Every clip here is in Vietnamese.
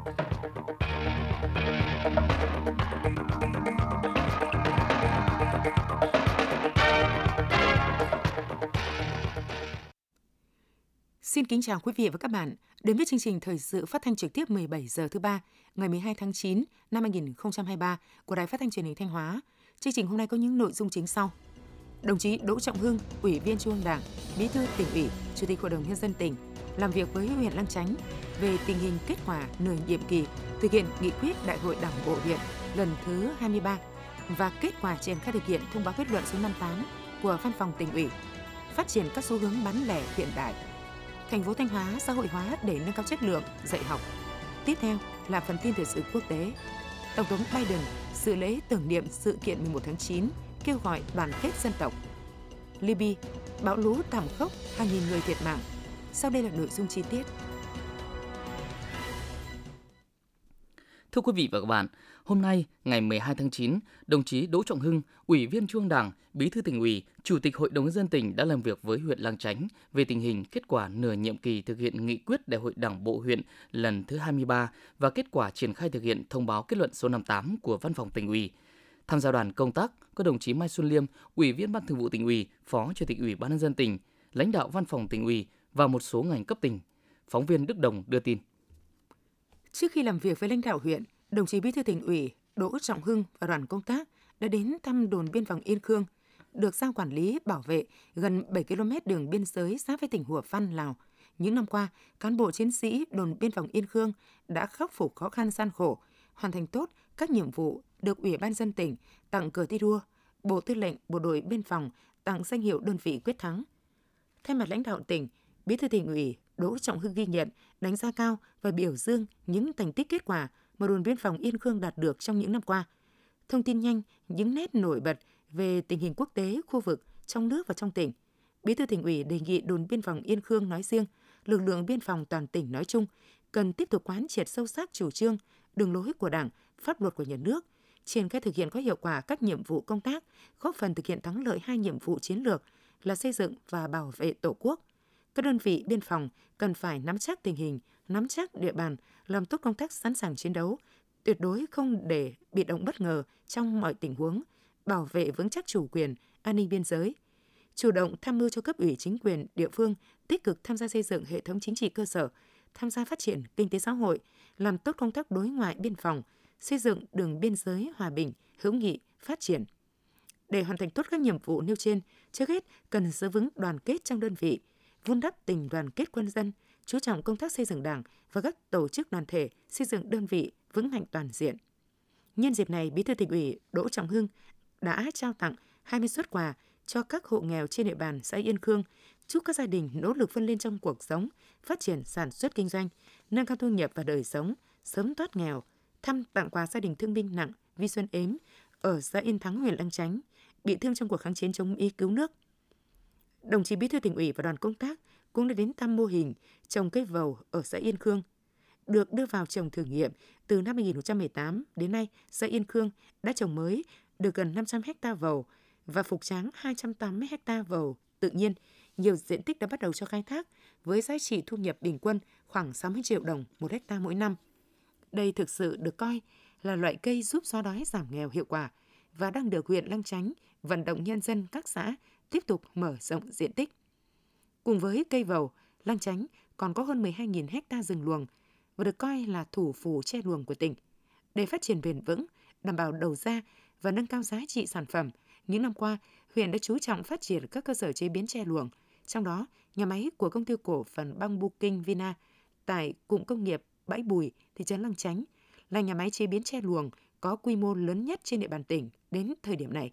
Xin kính chào quý vị và các bạn đến với chương trình thời sự phát thanh trực tiếp 17 giờ thứ ba ngày 12 tháng 9 năm 2023 của Đài Phát thanh Truyền hình Thanh Hóa. Chương trình hôm nay có những nội dung chính sau. Đồng chí Đỗ Trọng Hưng, Ủy viên Trung ương Đảng, Bí thư tỉnh ủy, Chủ tịch Hội đồng nhân dân tỉnh làm việc với huyện Lang Chánh về tình hình kết quả nửa nhiệm kỳ thực hiện nghị quyết Đại hội Đảng bộ huyện lần thứ 23 và kết quả triển khai thực hiện thông báo kết luận số 58 của Văn phòng tỉnh ủy phát triển các xu hướng bán lẻ hiện đại thành phố Thanh Hóa xã hội hóa để nâng cao chất lượng dạy học. Tiếp theo là phần tin thời sự quốc tế. Tổng thống Biden dự lễ tưởng niệm sự kiện 11 tháng 9 kêu gọi đoàn kết dân tộc. Libya, bão lũ thảm khốc, hàng nghìn người thiệt mạng. Sau đây là nội dung chi tiết. Thưa quý vị và các bạn, hôm nay, ngày 12 tháng 9, đồng chí Đỗ Trọng Hưng, Ủy viên Trung ương Đảng, Bí thư tỉnh ủy, Chủ tịch Hội đồng nhân dân tỉnh đã làm việc với huyện Lang Chánh về tình hình kết quả nửa nhiệm kỳ thực hiện nghị quyết Đại hội Đảng bộ huyện lần thứ 23 và kết quả triển khai thực hiện thông báo kết luận số 58 của Văn phòng tỉnh ủy. Tham gia đoàn công tác có đồng chí Mai Xuân Liêm, Ủy viên Ban Thường vụ tỉnh ủy, Phó Chủ tịch Ủy ban nhân dân tỉnh, lãnh đạo Văn phòng tỉnh ủy và một số ngành cấp tỉnh. Phóng viên Đức Đồng đưa tin. Trước khi làm việc với lãnh đạo huyện, đồng chí Bí thư tỉnh ủy Đỗ Trọng Hưng và đoàn công tác đã đến thăm đồn biên phòng Yên Khương, được giao quản lý bảo vệ gần 7 km đường biên giới giáp với tỉnh Hùa Phan, Lào. Những năm qua, cán bộ chiến sĩ đồn biên phòng Yên Khương đã khắc phục khó khăn gian khổ, hoàn thành tốt các nhiệm vụ được Ủy ban dân tỉnh tặng cờ thi đua, Bộ Tư lệnh Bộ đội Biên phòng tặng danh hiệu đơn vị quyết thắng. Thay mặt lãnh đạo tỉnh, Bí thư tỉnh ủy Đỗ Trọng Hưng ghi nhận, đánh giá cao và biểu dương những thành tích kết quả mà đồn biên phòng Yên Khương đạt được trong những năm qua. Thông tin nhanh những nét nổi bật về tình hình quốc tế, khu vực, trong nước và trong tỉnh. Bí thư tỉnh ủy đề nghị đồn biên phòng Yên Khương nói riêng, lực lượng biên phòng toàn tỉnh nói chung cần tiếp tục quán triệt sâu sắc chủ trương, đường lối của Đảng, pháp luật của nhà nước, triển khai thực hiện có hiệu quả các nhiệm vụ công tác, góp phần thực hiện thắng lợi hai nhiệm vụ chiến lược là xây dựng và bảo vệ Tổ quốc, các đơn vị biên phòng cần phải nắm chắc tình hình, nắm chắc địa bàn, làm tốt công tác sẵn sàng chiến đấu, tuyệt đối không để bị động bất ngờ trong mọi tình huống, bảo vệ vững chắc chủ quyền, an ninh biên giới, chủ động tham mưu cho cấp ủy chính quyền địa phương tích cực tham gia xây dựng hệ thống chính trị cơ sở, tham gia phát triển kinh tế xã hội, làm tốt công tác đối ngoại biên phòng, xây dựng đường biên giới hòa bình, hữu nghị, phát triển. Để hoàn thành tốt các nhiệm vụ nêu trên, trước hết cần giữ vững đoàn kết trong đơn vị, vun đắp tình đoàn kết quân dân, chú trọng công tác xây dựng Đảng và các tổ chức đoàn thể xây dựng đơn vị vững mạnh toàn diện. Nhân dịp này, Bí thư tỉnh ủy Đỗ Trọng Hưng đã trao tặng 20 suất quà cho các hộ nghèo trên địa bàn xã Yên Khương, chúc các gia đình nỗ lực vươn lên trong cuộc sống, phát triển sản xuất kinh doanh, nâng cao thu nhập và đời sống, sớm thoát nghèo, thăm tặng quà gia đình thương binh nặng Vi Xuân Ếm ở xã Yên Thắng, huyện Lăng Chánh, bị thương trong cuộc kháng chiến chống Mỹ cứu nước đồng chí Bí thư tỉnh ủy và đoàn công tác cũng đã đến thăm mô hình trồng cây vầu ở xã Yên Khương. Được đưa vào trồng thử nghiệm từ năm 2018 đến nay, xã Yên Khương đã trồng mới được gần 500 ha vầu và phục tráng 280 ha vầu tự nhiên. Nhiều diện tích đã bắt đầu cho khai thác với giá trị thu nhập bình quân khoảng 60 triệu đồng một hecta mỗi năm. Đây thực sự được coi là loại cây giúp xóa đói giảm nghèo hiệu quả và đang được huyện Lăng Chánh vận động nhân dân các xã tiếp tục mở rộng diện tích. Cùng với cây vầu, Lang Chánh còn có hơn 12.000 hecta rừng luồng và được coi là thủ phủ che luồng của tỉnh. Để phát triển bền vững, đảm bảo đầu ra và nâng cao giá trị sản phẩm, những năm qua, huyện đã chú trọng phát triển các cơ sở chế biến che luồng, trong đó nhà máy của công ty cổ phần băng King Vina tại cụm công nghiệp Bãi Bùi, thị trấn Lăng Chánh là nhà máy chế biến che luồng có quy mô lớn nhất trên địa bàn tỉnh đến thời điểm này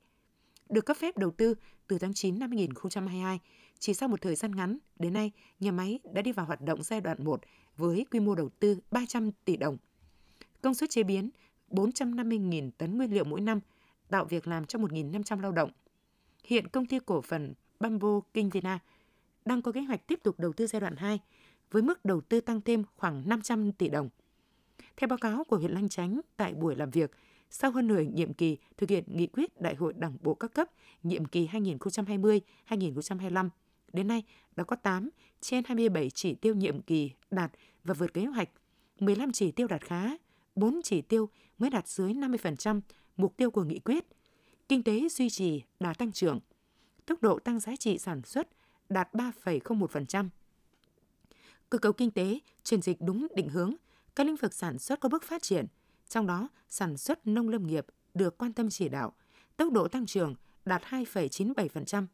được cấp phép đầu tư từ tháng 9 năm 2022. Chỉ sau một thời gian ngắn, đến nay, nhà máy đã đi vào hoạt động giai đoạn 1 với quy mô đầu tư 300 tỷ đồng. Công suất chế biến 450.000 tấn nguyên liệu mỗi năm, tạo việc làm cho 1.500 lao động. Hiện công ty cổ phần Bamboo King Vina đang có kế hoạch tiếp tục đầu tư giai đoạn 2 với mức đầu tư tăng thêm khoảng 500 tỷ đồng. Theo báo cáo của huyện Lăng Chánh tại buổi làm việc, sau hơn nửa nhiệm kỳ thực hiện nghị quyết Đại hội Đảng bộ các cấp nhiệm kỳ 2020-2025, đến nay đã có 8 trên 27 chỉ tiêu nhiệm kỳ đạt và vượt kế hoạch. 15 chỉ tiêu đạt khá, 4 chỉ tiêu mới đạt dưới 50% mục tiêu của nghị quyết. Kinh tế duy trì đà tăng trưởng. Tốc độ tăng giá trị sản xuất đạt 3,01%. Cơ cấu kinh tế chuyển dịch đúng định hướng, các lĩnh vực sản xuất có bước phát triển, trong đó sản xuất nông lâm nghiệp được quan tâm chỉ đạo, tốc độ tăng trưởng đạt 2,97%,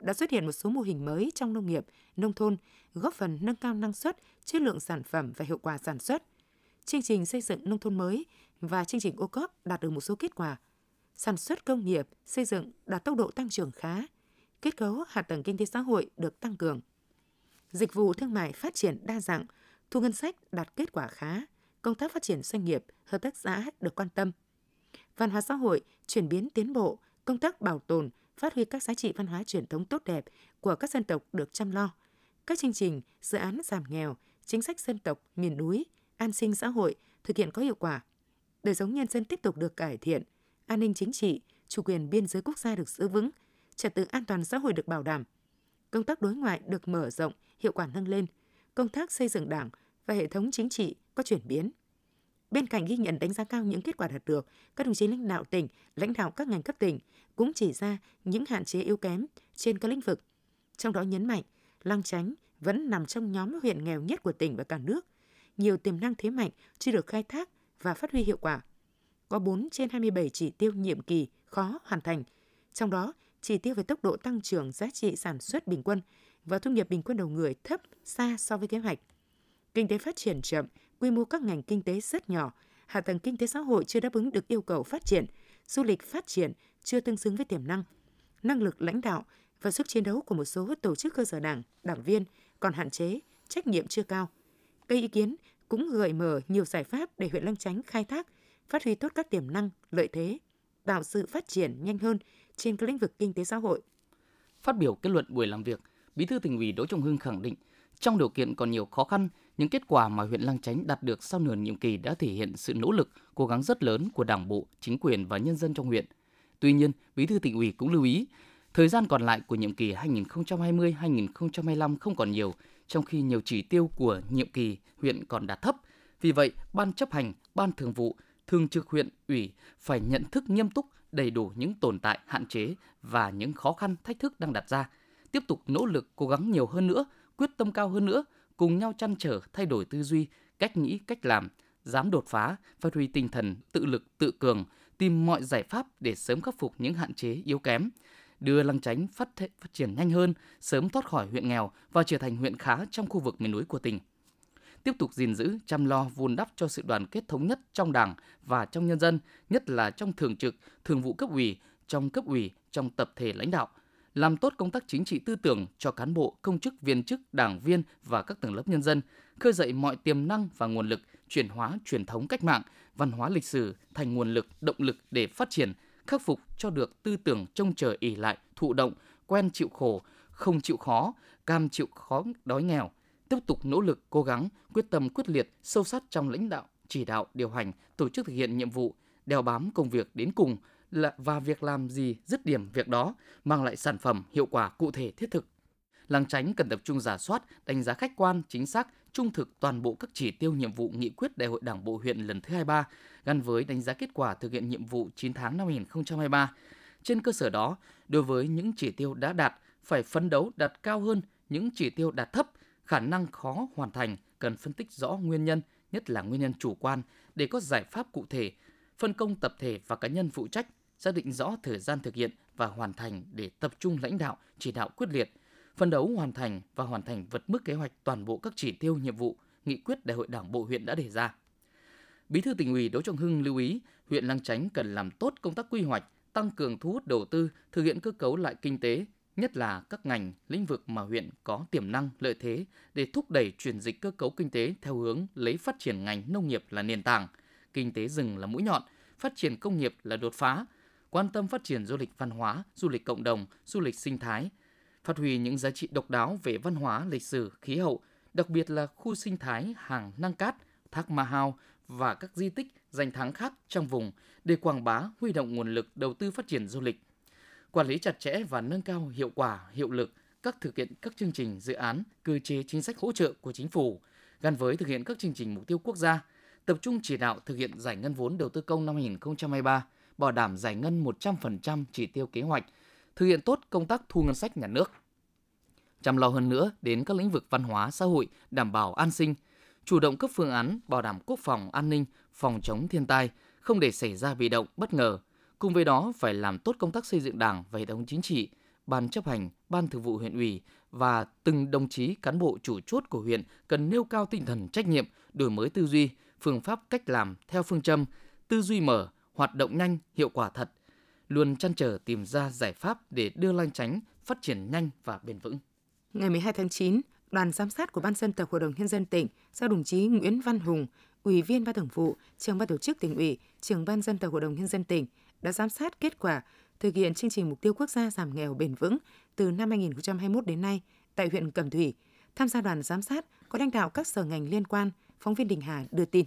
đã xuất hiện một số mô hình mới trong nông nghiệp, nông thôn, góp phần nâng cao năng suất, chất lượng sản phẩm và hiệu quả sản xuất. Chương trình xây dựng nông thôn mới và chương trình ô cốp đạt được một số kết quả. Sản xuất công nghiệp, xây dựng đạt tốc độ tăng trưởng khá. Kết cấu hạ tầng kinh tế xã hội được tăng cường. Dịch vụ thương mại phát triển đa dạng, thu ngân sách đạt kết quả khá. Công tác phát triển doanh nghiệp, hợp tác xã được quan tâm. Văn hóa xã hội chuyển biến tiến bộ, công tác bảo tồn, phát huy các giá trị văn hóa truyền thống tốt đẹp của các dân tộc được chăm lo. Các chương trình, dự án giảm nghèo, chính sách dân tộc, miền núi, an sinh xã hội thực hiện có hiệu quả. Đời sống nhân dân tiếp tục được cải thiện, an ninh chính trị, chủ quyền biên giới quốc gia được giữ vững, trật tự an toàn xã hội được bảo đảm. Công tác đối ngoại được mở rộng, hiệu quả nâng lên, công tác xây dựng Đảng và hệ thống chính trị có chuyển biến. Bên cạnh ghi nhận đánh giá cao những kết quả đạt được, các đồng chí lãnh đạo tỉnh, lãnh đạo các ngành cấp tỉnh cũng chỉ ra những hạn chế yếu kém trên các lĩnh vực. Trong đó nhấn mạnh, Lăng Chánh vẫn nằm trong nhóm huyện nghèo nhất của tỉnh và cả nước. Nhiều tiềm năng thế mạnh chưa được khai thác và phát huy hiệu quả. Có 4 trên 27 chỉ tiêu nhiệm kỳ khó hoàn thành. Trong đó, chỉ tiêu về tốc độ tăng trưởng giá trị sản xuất bình quân và thu nhập bình quân đầu người thấp xa so với kế hoạch. Kinh tế phát triển chậm, quy mô các ngành kinh tế rất nhỏ, hạ tầng kinh tế xã hội chưa đáp ứng được yêu cầu phát triển, du lịch phát triển chưa tương xứng với tiềm năng, năng lực lãnh đạo và sức chiến đấu của một số tổ chức cơ sở đảng, đảng viên còn hạn chế, trách nhiệm chưa cao. Cây ý kiến cũng gợi mở nhiều giải pháp để huyện Lăng Chánh khai thác, phát huy tốt các tiềm năng, lợi thế, tạo sự phát triển nhanh hơn trên các lĩnh vực kinh tế xã hội. Phát biểu kết luận buổi làm việc, Bí thư tỉnh ủy Đỗ Trọng Hưng khẳng định, trong điều kiện còn nhiều khó khăn, những kết quả mà huyện Lang Chánh đạt được sau nửa nhiệm kỳ đã thể hiện sự nỗ lực, cố gắng rất lớn của Đảng bộ, chính quyền và nhân dân trong huyện. Tuy nhiên, Bí thư tỉnh ủy cũng lưu ý, thời gian còn lại của nhiệm kỳ 2020-2025 không còn nhiều, trong khi nhiều chỉ tiêu của nhiệm kỳ huyện còn đạt thấp. Vì vậy, Ban chấp hành, Ban thường vụ, Thường trực huyện ủy phải nhận thức nghiêm túc đầy đủ những tồn tại, hạn chế và những khó khăn, thách thức đang đặt ra. Tiếp tục nỗ lực cố gắng nhiều hơn nữa, quyết tâm cao hơn nữa, cùng nhau chăn trở thay đổi tư duy, cách nghĩ, cách làm, dám đột phá, phát huy tinh thần tự lực, tự cường, tìm mọi giải pháp để sớm khắc phục những hạn chế yếu kém, đưa Lăng Chánh phát, phát triển nhanh hơn, sớm thoát khỏi huyện nghèo và trở thành huyện khá trong khu vực miền núi của tỉnh. Tiếp tục gìn giữ, chăm lo, vun đắp cho sự đoàn kết thống nhất trong Đảng và trong nhân dân, nhất là trong thường trực, thường vụ cấp ủy, trong cấp ủy, trong tập thể lãnh đạo, làm tốt công tác chính trị tư tưởng cho cán bộ, công chức, viên chức, đảng viên và các tầng lớp nhân dân, khơi dậy mọi tiềm năng và nguồn lực, chuyển hóa truyền thống cách mạng, văn hóa lịch sử thành nguồn lực, động lực để phát triển, khắc phục cho được tư tưởng trông chờ ỉ lại, thụ động, quen chịu khổ, không chịu khó, cam chịu khó đói nghèo, tiếp tục nỗ lực cố gắng, quyết tâm quyết liệt, sâu sát trong lãnh đạo, chỉ đạo, điều hành, tổ chức thực hiện nhiệm vụ, đeo bám công việc đến cùng là và việc làm gì dứt điểm việc đó, mang lại sản phẩm hiệu quả cụ thể thiết thực. Làng tránh cần tập trung giả soát, đánh giá khách quan, chính xác, trung thực toàn bộ các chỉ tiêu nhiệm vụ nghị quyết Đại hội Đảng bộ huyện lần thứ 23, gắn với đánh giá kết quả thực hiện nhiệm vụ 9 tháng năm 2023. Trên cơ sở đó, đối với những chỉ tiêu đã đạt, phải phấn đấu đạt cao hơn những chỉ tiêu đạt thấp, khả năng khó hoàn thành, cần phân tích rõ nguyên nhân, nhất là nguyên nhân chủ quan, để có giải pháp cụ thể, phân công tập thể và cá nhân phụ trách, xác định rõ thời gian thực hiện và hoàn thành để tập trung lãnh đạo, chỉ đạo quyết liệt, phân đấu hoàn thành và hoàn thành vượt mức kế hoạch toàn bộ các chỉ tiêu nhiệm vụ, nghị quyết Đại hội Đảng bộ huyện đã đề ra. Bí thư tỉnh ủy Đỗ Trọng Hưng lưu ý, huyện Lăng Chánh cần làm tốt công tác quy hoạch, tăng cường thu hút đầu tư, thực hiện cơ cấu lại kinh tế, nhất là các ngành, lĩnh vực mà huyện có tiềm năng, lợi thế để thúc đẩy chuyển dịch cơ cấu kinh tế theo hướng lấy phát triển ngành nông nghiệp là nền tảng, kinh tế rừng là mũi nhọn, phát triển công nghiệp là đột phá, quan tâm phát triển du lịch văn hóa, du lịch cộng đồng, du lịch sinh thái, phát huy những giá trị độc đáo về văn hóa, lịch sử, khí hậu, đặc biệt là khu sinh thái hàng Năng Cát, Thác Ma Hao và các di tích danh thắng khác trong vùng để quảng bá, huy động nguồn lực đầu tư phát triển du lịch. Quản lý chặt chẽ và nâng cao hiệu quả, hiệu lực các thực hiện các chương trình dự án, cơ chế chính sách hỗ trợ của chính phủ gắn với thực hiện các chương trình mục tiêu quốc gia – tập trung chỉ đạo thực hiện giải ngân vốn đầu tư công năm 2023, bảo đảm giải ngân 100% chỉ tiêu kế hoạch, thực hiện tốt công tác thu ngân sách nhà nước. Chăm lo hơn nữa đến các lĩnh vực văn hóa, xã hội, đảm bảo an sinh, chủ động cấp phương án bảo đảm quốc phòng, an ninh, phòng chống thiên tai, không để xảy ra bị động, bất ngờ. Cùng với đó phải làm tốt công tác xây dựng Đảng và hệ thống chính trị, ban chấp hành, ban thường vụ huyện ủy và từng đồng chí cán bộ chủ chốt của huyện cần nêu cao tinh thần trách nhiệm, đổi mới tư duy, phương pháp cách làm theo phương châm tư duy mở, hoạt động nhanh, hiệu quả thật, luôn chăn trở tìm ra giải pháp để đưa Lang Chánh phát triển nhanh và bền vững. Ngày 12 tháng 9, đoàn giám sát của Ban dân tộc Hội đồng nhân dân tỉnh do đồng chí Nguyễn Văn Hùng, Ủy viên Ban Thường vụ, Trưởng ban tổ chức tỉnh ủy, Trưởng ban dân tộc Hội đồng nhân dân tỉnh đã giám sát kết quả thực hiện chương trình mục tiêu quốc gia giảm nghèo bền vững từ năm 2021 đến nay tại huyện Cẩm Thủy. Tham gia đoàn giám sát có lãnh đạo các sở ngành liên quan, phóng viên Đình Hà đưa tin.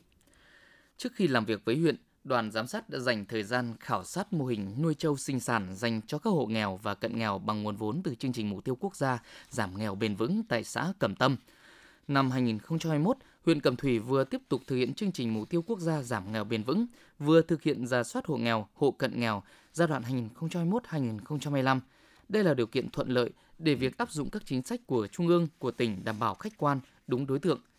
Trước khi làm việc với huyện, đoàn giám sát đã dành thời gian khảo sát mô hình nuôi trâu sinh sản dành cho các hộ nghèo và cận nghèo bằng nguồn vốn từ chương trình mục tiêu quốc gia giảm nghèo bền vững tại xã Cẩm Tâm. Năm 2021, huyện Cẩm Thủy vừa tiếp tục thực hiện chương trình mục tiêu quốc gia giảm nghèo bền vững, vừa thực hiện ra soát hộ nghèo, hộ cận nghèo giai đoạn 2021-2025. Đây là điều kiện thuận lợi để việc áp dụng các chính sách của trung ương, của tỉnh đảm bảo khách quan, đúng đối tượng –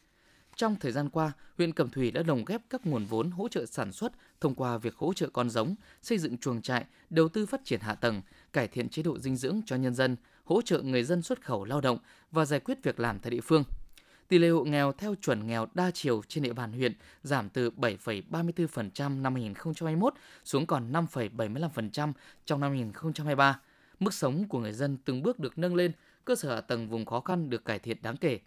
trong thời gian qua, huyện Cẩm Thủy đã lồng ghép các nguồn vốn hỗ trợ sản xuất thông qua việc hỗ trợ con giống, xây dựng chuồng trại, đầu tư phát triển hạ tầng, cải thiện chế độ dinh dưỡng cho nhân dân, hỗ trợ người dân xuất khẩu lao động và giải quyết việc làm tại địa phương. Tỷ lệ hộ nghèo theo chuẩn nghèo đa chiều trên địa bàn huyện giảm từ 7,34% năm 2021 xuống còn 5,75% trong năm 2023. Mức sống của người dân từng bước được nâng lên, cơ sở hạ tầng vùng khó khăn được cải thiện đáng kể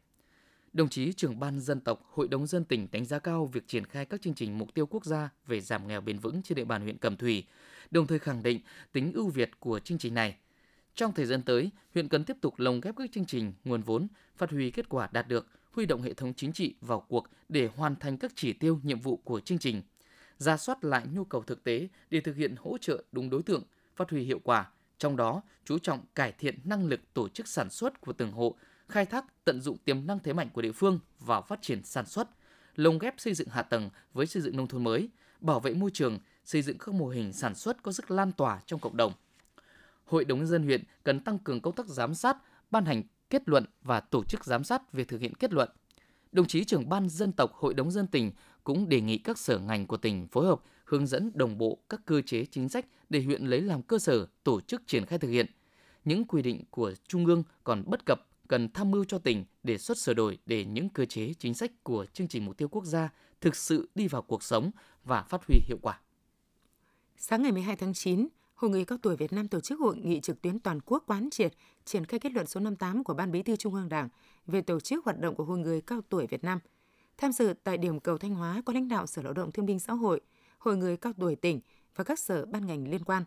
Đồng chí trưởng ban dân tộc Hội đồng dân tỉnh đánh giá cao việc triển khai các chương trình mục tiêu quốc gia về giảm nghèo bền vững trên địa bàn huyện Cẩm Thủy, đồng thời khẳng định tính ưu việt của chương trình này. Trong thời gian tới, huyện cần tiếp tục lồng ghép các chương trình, nguồn vốn, phát huy kết quả đạt được, huy động hệ thống chính trị vào cuộc để hoàn thành các chỉ tiêu, nhiệm vụ của chương trình, ra soát lại nhu cầu thực tế để thực hiện hỗ trợ đúng đối tượng, phát huy hiệu quả, trong đó chú trọng cải thiện năng lực tổ chức sản xuất của từng hộ, khai thác tận dụng tiềm năng thế mạnh của địa phương vào phát triển sản xuất, lồng ghép xây dựng hạ tầng với xây dựng nông thôn mới, bảo vệ môi trường, xây dựng các mô hình sản xuất có sức lan tỏa trong cộng đồng. Hội đồng nhân dân huyện cần tăng cường công tác giám sát, ban hành kết luận và tổ chức giám sát việc thực hiện kết luận. Đồng chí trưởng ban dân tộc Hội đồng dân tỉnh cũng đề nghị các sở ngành của tỉnh phối hợp hướng dẫn đồng bộ các cơ chế chính sách để huyện lấy làm cơ sở tổ chức triển khai thực hiện. Những quy định của Trung ương còn bất cập cần tham mưu cho tỉnh đề xuất sửa đổi để những cơ chế chính sách của chương trình mục tiêu quốc gia thực sự đi vào cuộc sống và phát huy hiệu quả. Sáng ngày 12 tháng 9, Hội người cao tuổi Việt Nam tổ chức hội nghị trực tuyến toàn quốc quán triệt triển khai kết luận số 58 của Ban Bí thư Trung ương Đảng về tổ chức hoạt động của Hội người cao tuổi Việt Nam. Tham dự tại điểm cầu Thanh Hóa có lãnh đạo Sở Lao động Thương binh Xã hội, Hội người cao tuổi tỉnh và các sở ban ngành liên quan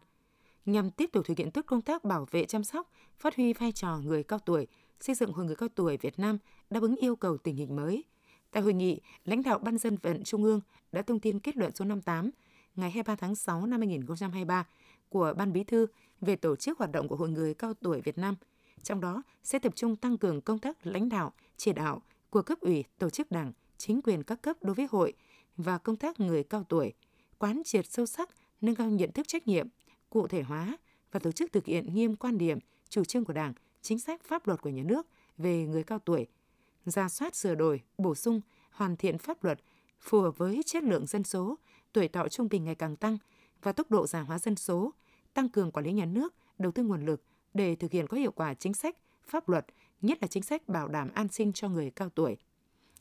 nhằm tiếp tục thực hiện tốt công tác bảo vệ chăm sóc, phát huy vai trò người cao tuổi xây dựng Hội người cao tuổi Việt Nam đáp ứng yêu cầu tình hình mới. Tại hội nghị, lãnh đạo Ban dân vận Trung ương đã thông tin kết luận số 58 ngày 23 tháng 6 năm 2023 của Ban Bí thư về tổ chức hoạt động của Hội người cao tuổi Việt Nam. Trong đó sẽ tập trung tăng cường công tác lãnh đạo, chỉ đạo của cấp ủy, tổ chức đảng, chính quyền các cấp đối với hội và công tác người cao tuổi, quán triệt sâu sắc, nâng cao nhận thức trách nhiệm, cụ thể hóa và tổ chức thực hiện nghiêm quan điểm, chủ trương của Đảng chính sách pháp luật của nhà nước về người cao tuổi, ra soát sửa đổi, bổ sung, hoàn thiện pháp luật phù hợp với chất lượng dân số, tuổi thọ trung bình ngày càng tăng và tốc độ già hóa dân số, tăng cường quản lý nhà nước, đầu tư nguồn lực để thực hiện có hiệu quả chính sách, pháp luật, nhất là chính sách bảo đảm an sinh cho người cao tuổi.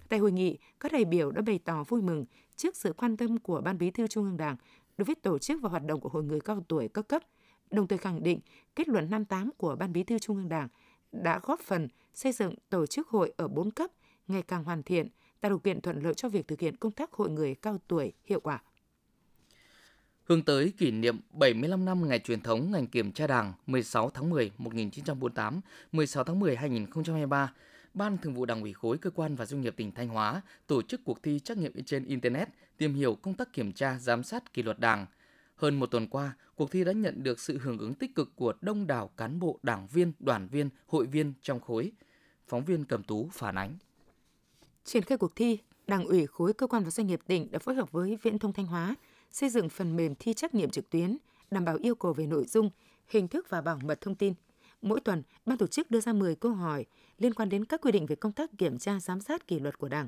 Tại hội nghị, các đại biểu đã bày tỏ vui mừng trước sự quan tâm của Ban Bí thư Trung ương Đảng đối với tổ chức và hoạt động của Hội người cao tuổi các cấp – đồng thời khẳng định kết luận 58 của Ban Bí thư Trung ương Đảng đã góp phần xây dựng tổ chức hội ở bốn cấp ngày càng hoàn thiện, tạo điều kiện thuận lợi cho việc thực hiện công tác hội người cao tuổi hiệu quả. Hướng tới kỷ niệm 75 năm ngày truyền thống ngành kiểm tra Đảng 16 tháng 10 1948, 16 tháng 10 2023, Ban Thường vụ Đảng ủy khối cơ quan và doanh nghiệp tỉnh Thanh Hóa tổ chức cuộc thi trắc nghiệm trên internet tìm hiểu công tác kiểm tra giám sát kỷ luật Đảng – hơn một tuần qua, cuộc thi đã nhận được sự hưởng ứng tích cực của đông đảo cán bộ, đảng viên, đoàn viên, hội viên trong khối. Phóng viên Cầm Tú phản ánh. Triển khai cuộc thi, Đảng ủy khối cơ quan và doanh nghiệp tỉnh đã phối hợp với Viễn thông Thanh Hóa xây dựng phần mềm thi trắc nghiệm trực tuyến, đảm bảo yêu cầu về nội dung, hình thức và bảo mật thông tin. Mỗi tuần, ban tổ chức đưa ra 10 câu hỏi liên quan đến các quy định về công tác kiểm tra giám sát kỷ luật của Đảng.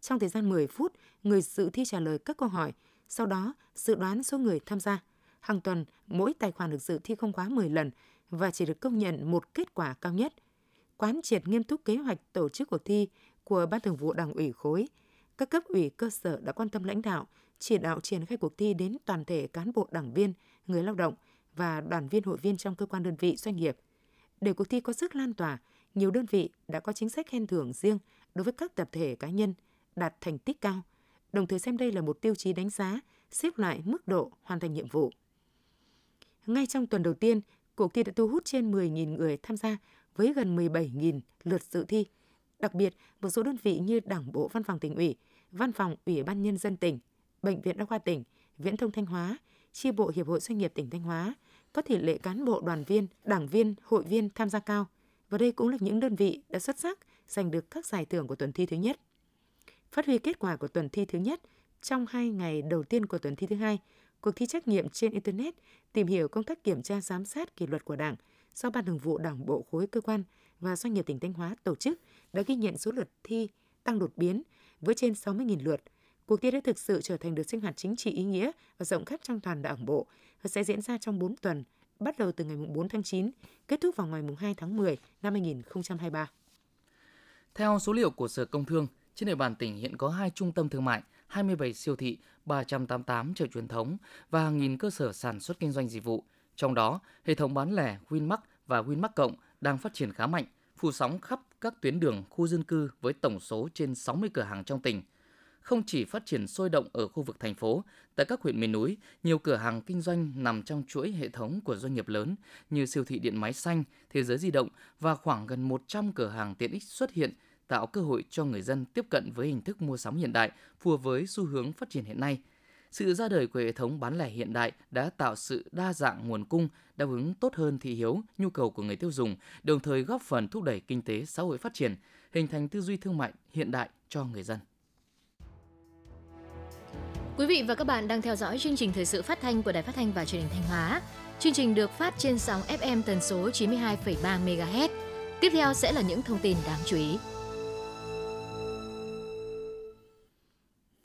Trong thời gian 10 phút, người dự thi trả lời các câu hỏi, sau đó dự đoán số người tham gia. Hàng tuần, mỗi tài khoản được dự thi không quá 10 lần và chỉ được công nhận một kết quả cao nhất. Quán triệt nghiêm túc kế hoạch tổ chức cuộc thi của Ban Thường vụ Đảng ủy khối, các cấp ủy cơ sở đã quan tâm lãnh đạo, chỉ đạo triển khai cuộc thi đến toàn thể cán bộ đảng viên, người lao động và đoàn viên hội viên trong cơ quan đơn vị doanh nghiệp. Để cuộc thi có sức lan tỏa, nhiều đơn vị đã có chính sách khen thưởng riêng đối với các tập thể cá nhân đạt thành tích cao, đồng thời xem đây là một tiêu chí đánh giá, xếp loại mức độ hoàn thành nhiệm vụ. Ngay trong tuần đầu tiên, cuộc thi đã thu hút trên 10.000 người tham gia với gần 17.000 lượt dự thi. Đặc biệt, một số đơn vị như Đảng bộ Văn phòng tỉnh ủy, Văn phòng Ủy ban Nhân dân tỉnh, Bệnh viện Đa khoa tỉnh, Viễn thông Thanh Hóa, chi bộ Hiệp hội Doanh nghiệp tỉnh Thanh Hóa có tỷ lệ cán bộ đoàn viên, đảng viên, hội viên tham gia cao. Và đây cũng là những đơn vị đã xuất sắc giành được các giải thưởng của tuần thi thứ nhất. Phát huy kết quả của tuần thi thứ nhất, trong hai ngày đầu tiên của tuần thi thứ hai, cuộc thi trắc nghiệm trên Internet tìm hiểu công tác kiểm tra giám sát kỷ luật của Đảng do Ban Thường vụ Đảng bộ khối cơ quan và doanh nghiệp tỉnh Thanh Hóa tổ chức đã ghi nhận số lượt thi tăng đột biến với trên 60.000 lượt. Cuộc thi đã thực sự trở thành được sinh hoạt chính trị ý nghĩa và rộng khắp trong toàn đảng bộ và sẽ diễn ra trong 4 tuần, bắt đầu từ ngày 4 tháng 9, kết thúc vào ngày 2 tháng 10 năm 2023. Theo số liệu của Sở Công Thương, trên địa bàn tỉnh hiện có hai trung tâm thương mại, 27 siêu thị, 388 chợ truyền thống và hàng nghìn cơ sở sản xuất kinh doanh dịch vụ. Trong đó, hệ thống bán lẻ Winmart và Winmart Cộng đang phát triển khá mạnh, phủ sóng khắp các tuyến đường, khu dân cư với tổng số trên 60 cửa hàng trong tỉnh. Không chỉ phát triển sôi động ở khu vực thành phố, tại các huyện miền núi, nhiều cửa hàng kinh doanh nằm trong chuỗi hệ thống của doanh nghiệp lớn như siêu thị điện máy xanh, thế giới di động và khoảng gần 100 cửa hàng tiện ích xuất hiện tạo cơ hội cho người dân tiếp cận với hình thức mua sắm hiện đại phù hợp với xu hướng phát triển hiện nay. Sự ra đời của hệ thống bán lẻ hiện đại đã tạo sự đa dạng nguồn cung, đáp ứng tốt hơn thị hiếu, nhu cầu của người tiêu dùng, đồng thời góp phần thúc đẩy kinh tế xã hội phát triển, hình thành tư duy thương mại hiện đại cho người dân. Quý vị và các bạn đang theo dõi chương trình thời sự phát thanh của Đài Phát thanh và Truyền hình Thanh Hóa. Chương trình được phát trên sóng FM tần số 92,3 MHz. Tiếp theo sẽ là những thông tin đáng chú ý.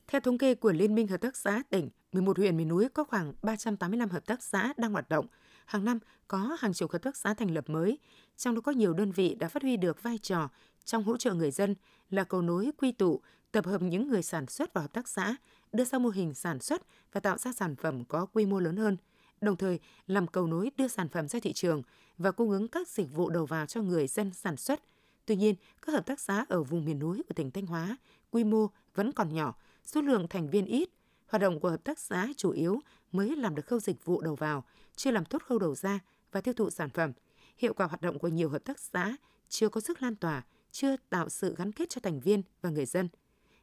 Theo thống kê của Liên minh Hợp tác xã tỉnh, 11 huyện miền núi có khoảng 385 hợp tác xã đang hoạt động. Hàng năm có hàng chục hợp tác xã thành lập mới, trong đó có nhiều đơn vị đã phát huy được vai trò trong hỗ trợ người dân là cầu nối quy tụ, tập hợp những người sản xuất vào hợp tác xã, đưa ra mô hình sản xuất và tạo ra sản phẩm có quy mô lớn hơn, đồng thời làm cầu nối đưa sản phẩm ra thị trường và cung ứng các dịch vụ đầu vào cho người dân sản xuất. Tuy nhiên, các hợp tác xã ở vùng miền núi của tỉnh Thanh Hóa quy mô vẫn còn nhỏ, số lượng thành viên ít, hoạt động của hợp tác xã chủ yếu mới làm được khâu dịch vụ đầu vào, chưa làm tốt khâu đầu ra và tiêu thụ sản phẩm. Hiệu quả hoạt động của nhiều hợp tác xã chưa có sức lan tỏa, chưa tạo sự gắn kết cho thành viên và người dân.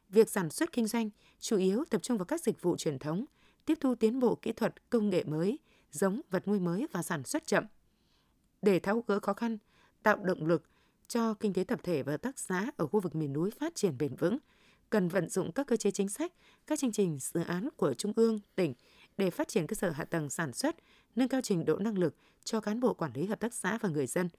Việc sản xuất kinh doanh chủ yếu tập trung vào các dịch vụ truyền thống, tiếp thu tiến bộ kỹ thuật, công nghệ mới, giống vật nuôi mới và sản xuất chậm. Để tháo gỡ khó khăn, tạo động lực cho kinh tế tập thể và hợp tác xã ở khu vực miền núi phát triển bền vững – cần vận dụng các cơ chế chính sách, các chương trình dự án của Trung ương, tỉnh để phát triển cơ sở hạ tầng sản xuất, nâng cao trình độ năng lực cho cán bộ quản lý hợp tác xã và người dân,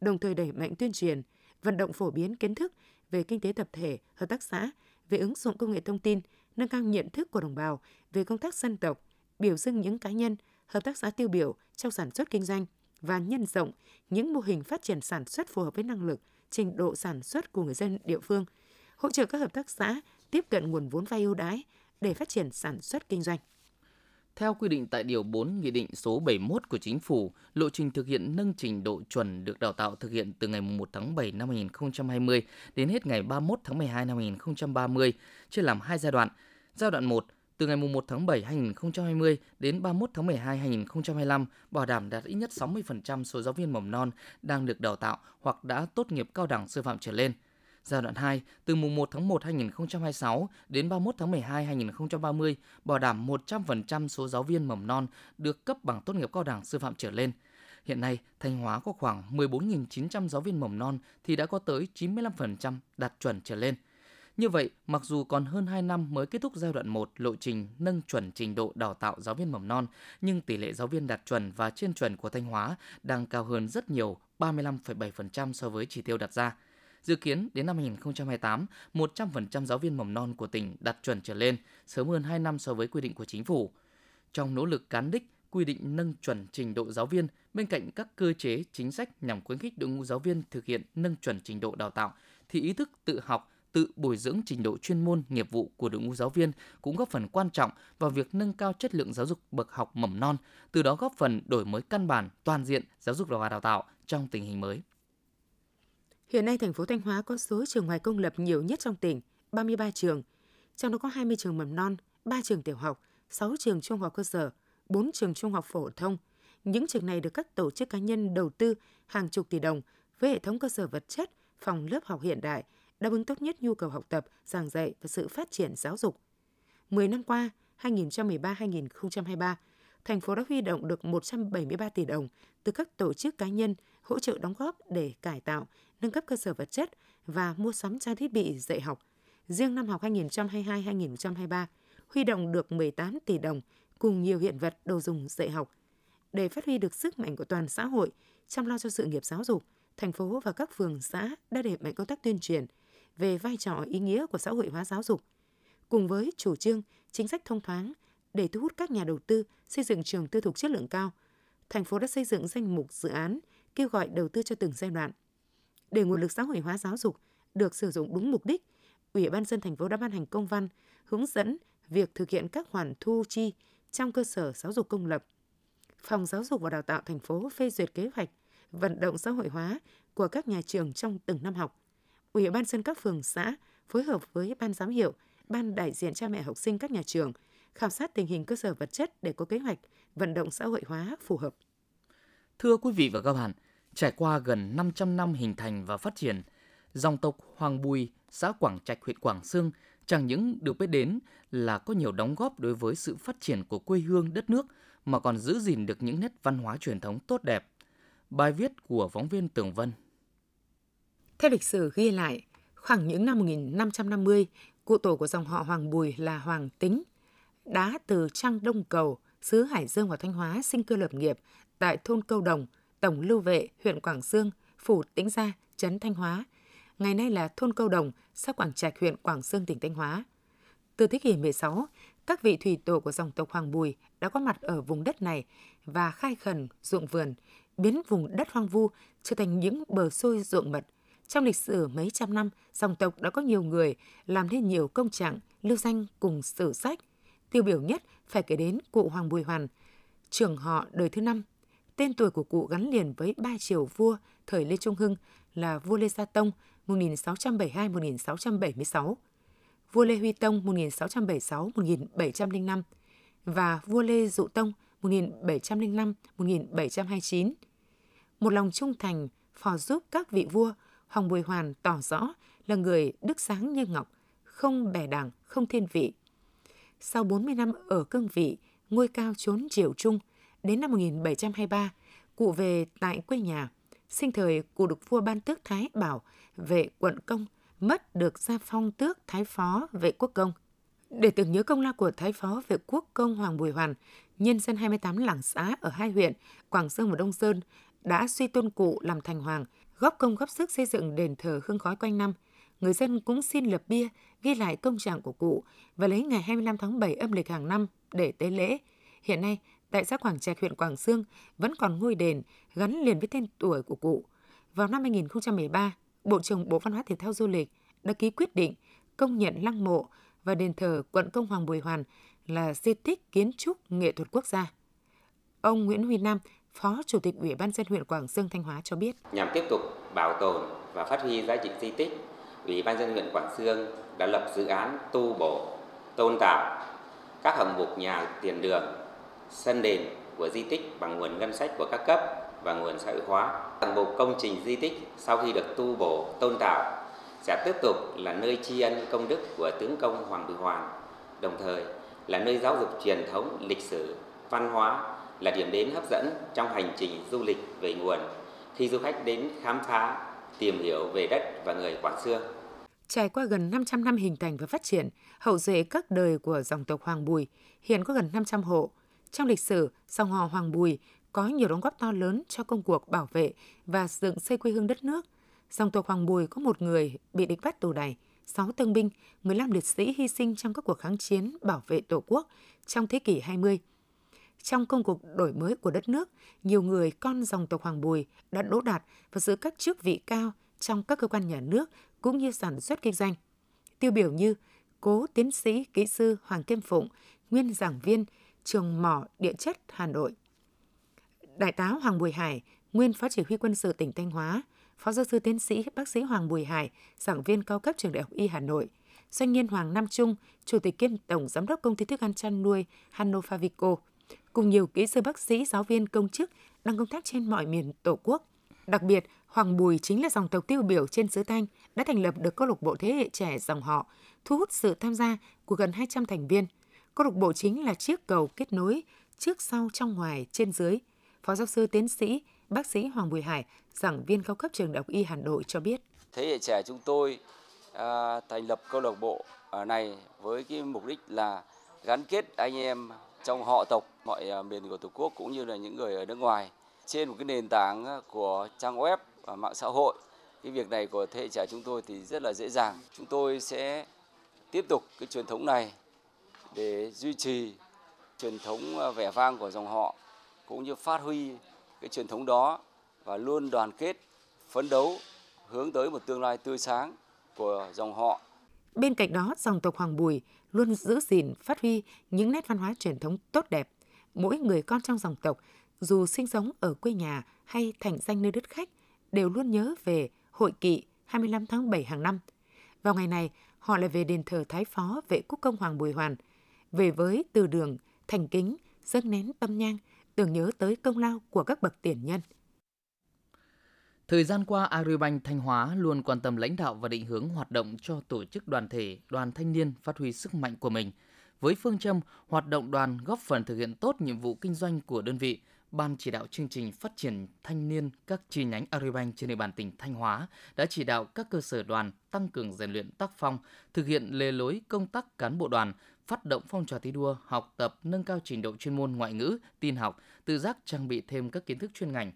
đồng thời đẩy mạnh tuyên truyền, vận động phổ biến kiến thức về kinh tế tập thể, hợp tác xã, về ứng dụng công nghệ thông tin, nâng cao nhận thức của đồng bào về công tác dân tộc, biểu dương những cá nhân, hợp tác xã tiêu biểu trong sản xuất kinh doanh và nhân rộng những mô hình phát triển sản xuất phù hợp với năng lực, trình độ sản xuất của người dân địa phương – hỗ trợ các hợp tác xã tiếp cận nguồn vốn vay ưu đãi để phát triển sản xuất kinh doanh. Theo quy định tại Điều 4 Nghị định số 71 của Chính phủ, lộ trình thực hiện nâng trình độ chuẩn được đào tạo thực hiện từ ngày 1 tháng 7 năm 2020 đến hết ngày 31 tháng 12 năm 2030, chia làm hai giai đoạn. Giai đoạn 1 từ ngày 1 tháng 7 2020 đến 31 tháng 12 2025 bảo đảm đạt ít nhất 60% số giáo viên mầm non đang được đào tạo hoặc đã tốt nghiệp cao đẳng sư phạm trở lên – Giai đoạn 2, từ mùng 1 tháng 1 2026 đến 31 tháng 12 2030, bảo đảm 100% số giáo viên mầm non được cấp bằng tốt nghiệp cao đẳng sư phạm trở lên. Hiện nay, Thanh Hóa có khoảng 14.900 giáo viên mầm non thì đã có tới 95% đạt chuẩn trở lên. Như vậy, mặc dù còn hơn 2 năm mới kết thúc giai đoạn 1 lộ trình nâng chuẩn trình độ đào tạo giáo viên mầm non, nhưng tỷ lệ giáo viên đạt chuẩn và trên chuẩn của Thanh Hóa đang cao hơn rất nhiều, 35,7% so với chỉ tiêu đặt ra. Dự kiến đến năm 2028, 100% giáo viên mầm non của tỉnh đạt chuẩn trở lên, sớm hơn 2 năm so với quy định của chính phủ. Trong nỗ lực cán đích, quy định nâng chuẩn trình độ giáo viên bên cạnh các cơ chế chính sách nhằm khuyến khích đội ngũ giáo viên thực hiện nâng chuẩn trình độ đào tạo thì ý thức tự học tự bồi dưỡng trình độ chuyên môn nghiệp vụ của đội ngũ giáo viên cũng góp phần quan trọng vào việc nâng cao chất lượng giáo dục bậc học mầm non, từ đó góp phần đổi mới căn bản toàn diện giáo dục và đào tạo trong tình hình mới. Hiện nay thành phố Thanh Hóa có số trường ngoài công lập nhiều nhất trong tỉnh, 33 trường, trong đó có 20 trường mầm non, 3 trường tiểu học, 6 trường trung học cơ sở, 4 trường trung học phổ thông. Những trường này được các tổ chức cá nhân đầu tư hàng chục tỷ đồng với hệ thống cơ sở vật chất, phòng lớp học hiện đại, đáp ứng tốt nhất nhu cầu học tập, giảng dạy và sự phát triển giáo dục. 10 năm qua, 2013-2023, thành phố đã huy động được 173 tỷ đồng từ các tổ chức cá nhân hỗ trợ đóng góp để cải tạo, nâng cấp cơ sở vật chất và mua sắm trang thiết bị dạy học. Riêng năm học 2022-2023, huy động được 18 tỷ đồng cùng nhiều hiện vật đồ dùng dạy học. Để phát huy được sức mạnh của toàn xã hội chăm lo cho sự nghiệp giáo dục, thành phố và các phường xã đã đẩy mạnh công tác tuyên truyền về vai trò ý nghĩa của xã hội hóa giáo dục, cùng với chủ trương, chính sách thông thoáng để thu hút các nhà đầu tư xây dựng trường tư thục chất lượng cao. Thành phố đã xây dựng danh mục dự án kêu gọi đầu tư cho từng giai đoạn. Để nguồn lực xã hội hóa giáo dục được sử dụng đúng mục đích, Ủy ban dân thành phố đã ban hành công văn hướng dẫn việc thực hiện các khoản thu chi trong cơ sở giáo dục công lập. Phòng Giáo dục và Đào tạo thành phố phê duyệt kế hoạch vận động xã hội hóa của các nhà trường trong từng năm học. Ủy ban dân các phường xã phối hợp với ban giám hiệu, ban đại diện cha mẹ học sinh các nhà trường khảo sát tình hình cơ sở vật chất để có kế hoạch vận động xã hội hóa phù hợp. Thưa quý vị và các bạn, trải qua gần 500 năm hình thành và phát triển, dòng tộc Hoàng Bùi, xã Quảng Trạch, huyện Quảng Sương chẳng những được biết đến là có nhiều đóng góp đối với sự phát triển của quê hương đất nước mà còn giữ gìn được những nét văn hóa truyền thống tốt đẹp. Bài viết của phóng viên Tường Vân theo lịch sử ghi lại, khoảng những năm 1550, cụ tổ của dòng họ Hoàng Bùi là Hoàng Tính đã từ Trăng Đông Cầu, xứ Hải Dương và Thanh Hóa sinh cơ lập nghiệp tại thôn Câu Đồng, Tổng Lưu Vệ, huyện Quảng Sương, phủ Tĩnh Gia, trấn Thanh Hóa. Ngày nay là thôn Câu Đồng, xã Quảng Trạch, huyện Quảng Sương, tỉnh Thanh Hóa. Từ thế kỷ 16, các vị thủy tổ của dòng tộc Hoàng Bùi đã có mặt ở vùng đất này và khai khẩn ruộng vườn, biến vùng đất hoang vu trở thành những bờ sôi ruộng mật – trong lịch sử mấy trăm năm, dòng tộc đã có nhiều người làm nên nhiều công trạng, lưu danh cùng sử sách. Tiêu biểu nhất phải kể đến cụ Hoàng Bùi Hoàn, trưởng họ đời thứ năm. Tên tuổi của cụ gắn liền với ba triều vua thời Lê Trung Hưng là vua Lê Gia Tông 1672-1676, vua Lê Huy Tông 1676-1705 và vua Lê Dụ Tông 1705-1729. Một lòng trung thành phò giúp các vị vua Hoàng Bùi Hoàn tỏ rõ là người đức sáng như ngọc, không bè đảng, không thiên vị. Sau 40 năm ở cương vị, ngôi cao trốn triều trung, đến năm 1723, cụ về tại quê nhà. Sinh thời, cụ được vua ban tước Thái Bảo vệ quận công, mất được gia phong tước Thái Phó vệ quốc công. Để tưởng nhớ công lao của Thái Phó vệ quốc công Hoàng Bùi Hoàn, nhân dân 28 làng xã ở hai huyện Quảng Sơn và Đông Sơn đã suy tôn cụ làm thành hoàng – góp công góp sức xây dựng đền thờ hương khói quanh năm. Người dân cũng xin lập bia ghi lại công trạng của cụ và lấy ngày 25 tháng 7 âm lịch hàng năm để tế lễ. Hiện nay, tại xã Quảng Trạch, huyện Quảng Sương vẫn còn ngôi đền gắn liền với tên tuổi của cụ. Vào năm 2013, Bộ trưởng Bộ Văn hóa Thể thao Du lịch đã ký quyết định công nhận lăng mộ và đền thờ quận Công Hoàng Bùi Hoàn là di tích kiến trúc nghệ thuật quốc gia. Ông Nguyễn Huy Nam, Phó Chủ tịch Ủy ban dân huyện Quảng Sương Thanh Hóa cho biết. Nhằm tiếp tục bảo tồn và phát huy giá trị di tích, Ủy ban dân huyện Quảng Sương đã lập dự án tu bổ, tôn tạo các hầm mục nhà tiền đường, sân đền của di tích bằng nguồn ngân sách của các cấp và nguồn xã hội hóa. toàn bộ công trình di tích sau khi được tu bổ, tôn tạo sẽ tiếp tục là nơi tri ân công đức của tướng công Hoàng Bửu Hoàn, đồng thời là nơi giáo dục truyền thống, lịch sử, văn hóa là điểm đến hấp dẫn trong hành trình du lịch về nguồn khi du khách đến khám phá, tìm hiểu về đất và người Quảng Sương. Trải qua gần 500 năm hình thành và phát triển, hậu duệ các đời của dòng tộc Hoàng Bùi hiện có gần 500 hộ. Trong lịch sử, dòng họ Hoàng Bùi có nhiều đóng góp to lớn cho công cuộc bảo vệ và dựng xây quê hương đất nước. Dòng tộc Hoàng Bùi có một người bị địch bắt tù đày, 6 tân binh, 15 liệt sĩ hy sinh trong các cuộc kháng chiến bảo vệ Tổ quốc trong thế kỷ 20. Trong công cuộc đổi mới của đất nước, nhiều người con dòng tộc Hoàng Bùi đã đỗ đạt và giữ các chức vị cao trong các cơ quan nhà nước cũng như sản xuất kinh doanh. Tiêu biểu như cố tiến sĩ kỹ sư Hoàng Kim Phụng, nguyên giảng viên trường mỏ địa chất Hà Nội. Đại tá Hoàng Bùi Hải, nguyên phó chỉ huy quân sự tỉnh Thanh Hóa, phó giáo sư tiến sĩ bác sĩ Hoàng Bùi Hải, giảng viên cao cấp trường Đại học Y Hà Nội, doanh nhân Hoàng Nam Trung, chủ tịch kiêm tổng giám đốc công ty thức ăn chăn nuôi Hanofavico, cùng nhiều kỹ sư bác sĩ, giáo viên, công chức đang công tác trên mọi miền Tổ quốc. Đặc biệt, Hoàng Bùi chính là dòng tộc tiêu biểu trên xứ Thanh đã thành lập được câu lạc bộ thế hệ trẻ dòng họ, thu hút sự tham gia của gần 200 thành viên. Câu lạc bộ chính là chiếc cầu kết nối trước sau trong ngoài trên dưới. Phó giáo sư tiến sĩ bác sĩ Hoàng Bùi Hải, giảng viên cao cấp trường Đại học Y Hà Nội cho biết. Thế hệ trẻ chúng tôi à, thành lập câu lạc bộ ở này với cái mục đích là gắn kết anh em trong họ tộc mọi à, miền của Tổ quốc cũng như là những người ở nước ngoài trên một cái nền tảng của trang web và mạng xã hội. Cái việc này của thế hệ trẻ chúng tôi thì rất là dễ dàng. Chúng tôi sẽ tiếp tục cái truyền thống này để duy trì truyền thống ờ, vẻ vang của dòng họ cũng như phát huy cái truyền thống đó và luôn đoàn kết, phấn đấu hướng tới một tương lai tươi sáng của dòng họ. Bên cạnh đó, dòng tộc Hoàng Bùi luôn giữ gìn, phát huy những nét văn hóa truyền thống tốt đẹp. Mỗi người con trong dòng tộc, dù sinh sống ở quê nhà hay thành danh nơi đất khách, đều luôn nhớ về hội kỵ 25 tháng 7 hàng năm. Vào ngày này, họ lại về đền thờ Thái Phó Vệ Quốc Công Hoàng Bùi Hoàn, về với từ đường, thành kính, dâng nén tâm nhang, tưởng nhớ tới công lao của các bậc tiền nhân. Thời gian qua, Agribank Thanh Hóa luôn quan tâm lãnh đạo và định hướng hoạt động cho tổ chức đoàn thể, đoàn thanh niên phát huy sức mạnh của mình. Với phương châm hoạt động đoàn góp phần thực hiện tốt nhiệm vụ kinh doanh của đơn vị, Ban chỉ đạo chương trình phát triển thanh niên các chi nhánh Agribank trên địa bàn tỉnh Thanh Hóa đã chỉ đạo các cơ sở đoàn tăng cường rèn luyện tác phong, thực hiện lề lối công tác cán bộ đoàn, phát động phong trào thi đua, học tập, nâng cao trình độ chuyên môn ngoại ngữ, tin học, tự giác trang bị thêm các kiến thức chuyên ngành.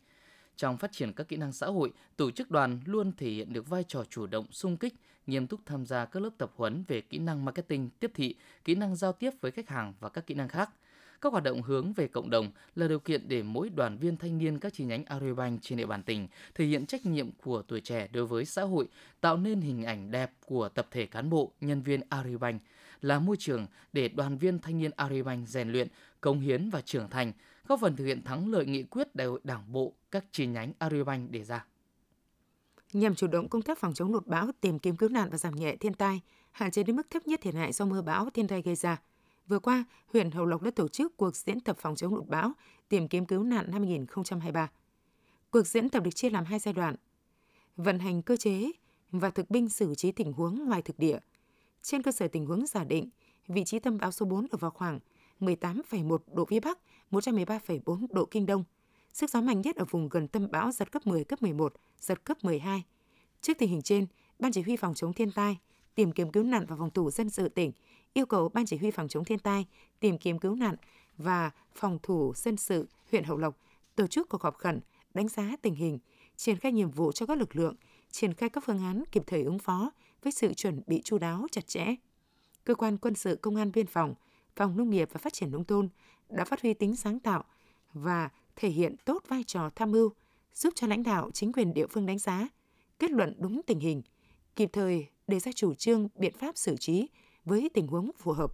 Trong phát triển các kỹ năng xã hội, tổ chức đoàn luôn thể hiện được vai trò chủ động, sung kích, nghiêm túc tham gia các lớp tập huấn về kỹ năng marketing, tiếp thị, kỹ năng giao tiếp với khách hàng và các kỹ năng khác – các hoạt động hướng về cộng đồng là điều kiện để mỗi đoàn viên thanh niên các chi nhánh Agribank trên địa bàn tỉnh thể hiện trách nhiệm của tuổi trẻ đối với xã hội, tạo nên hình ảnh đẹp của tập thể cán bộ, nhân viên Agribank là môi trường để đoàn viên thanh niên Agribank rèn luyện, công hiến và trưởng thành, góp phần thực hiện thắng lợi nghị quyết đại hội đảng bộ các chi nhánh Agribank đề ra. Nhằm chủ động công tác phòng chống lụt bão, tìm kiếm cứu nạn và giảm nhẹ thiên tai, hạn chế đến mức thấp nhất thiệt hại do mưa bão thiên tai gây ra – Vừa qua, huyện Hậu Lộc đã tổ chức cuộc diễn tập phòng chống lụt bão, tìm kiếm cứu nạn năm 2023. Cuộc diễn tập được chia làm hai giai đoạn. Vận hành cơ chế và thực binh xử trí tình huống ngoài thực địa. Trên cơ sở tình huống giả định, vị trí tâm bão số 4 ở vào khoảng 18,1 độ vĩ Bắc, 113,4 độ Kinh Đông. Sức gió mạnh nhất ở vùng gần tâm bão giật cấp 10, cấp 11, giật cấp 12. Trước tình hình trên, Ban Chỉ huy phòng chống thiên tai, tìm kiếm cứu nạn và phòng thủ dân sự tỉnh yêu cầu Ban Chỉ huy phòng chống thiên tai, tìm kiếm cứu nạn và phòng thủ dân sự huyện Hậu Lộc tổ chức cuộc họp khẩn đánh giá tình hình, triển khai nhiệm vụ cho các lực lượng, triển khai các phương án kịp thời ứng phó với sự chuẩn bị chu đáo chặt chẽ. Cơ quan quân sự công an biên phòng, phòng nông nghiệp và phát triển nông thôn đã phát huy tính sáng tạo và thể hiện tốt vai trò tham mưu, giúp cho lãnh đạo chính quyền địa phương đánh giá, kết luận đúng tình hình, kịp thời đề ra chủ trương, biện pháp xử trí với tình huống phù hợp.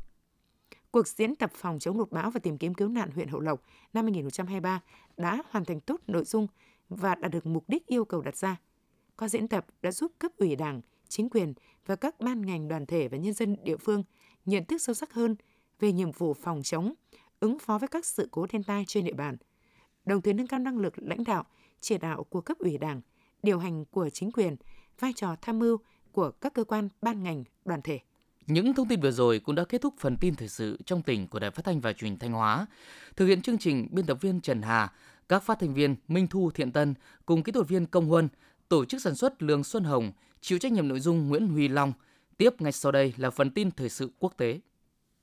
Cuộc diễn tập phòng chống lụt bão và tìm kiếm cứu nạn huyện Hậu Lộc năm 2023 đã hoàn thành tốt nội dung và đạt được mục đích yêu cầu đặt ra. Qua diễn tập đã giúp cấp ủy đảng, chính quyền và các ban ngành đoàn thể và nhân dân địa phương nhận thức sâu sắc hơn về nhiệm vụ phòng chống, ứng phó với các sự cố thiên tai trên địa bàn, đồng thời nâng cao năng lực lãnh đạo, chỉ đạo của cấp ủy đảng, điều hành của chính quyền, vai trò tham mưu của các cơ quan ban ngành đoàn thể. Những thông tin vừa rồi cũng đã kết thúc phần tin thời sự trong tỉnh của Đài Phát thanh và Truyền Thanh Hóa. Thực hiện chương trình biên tập viên Trần Hà, các phát thanh viên Minh Thu Thiện Tân cùng kỹ thuật viên Công Huân, tổ chức sản xuất Lương Xuân Hồng, chịu trách nhiệm nội dung Nguyễn Huy Long. Tiếp ngay sau đây là phần tin thời sự quốc tế.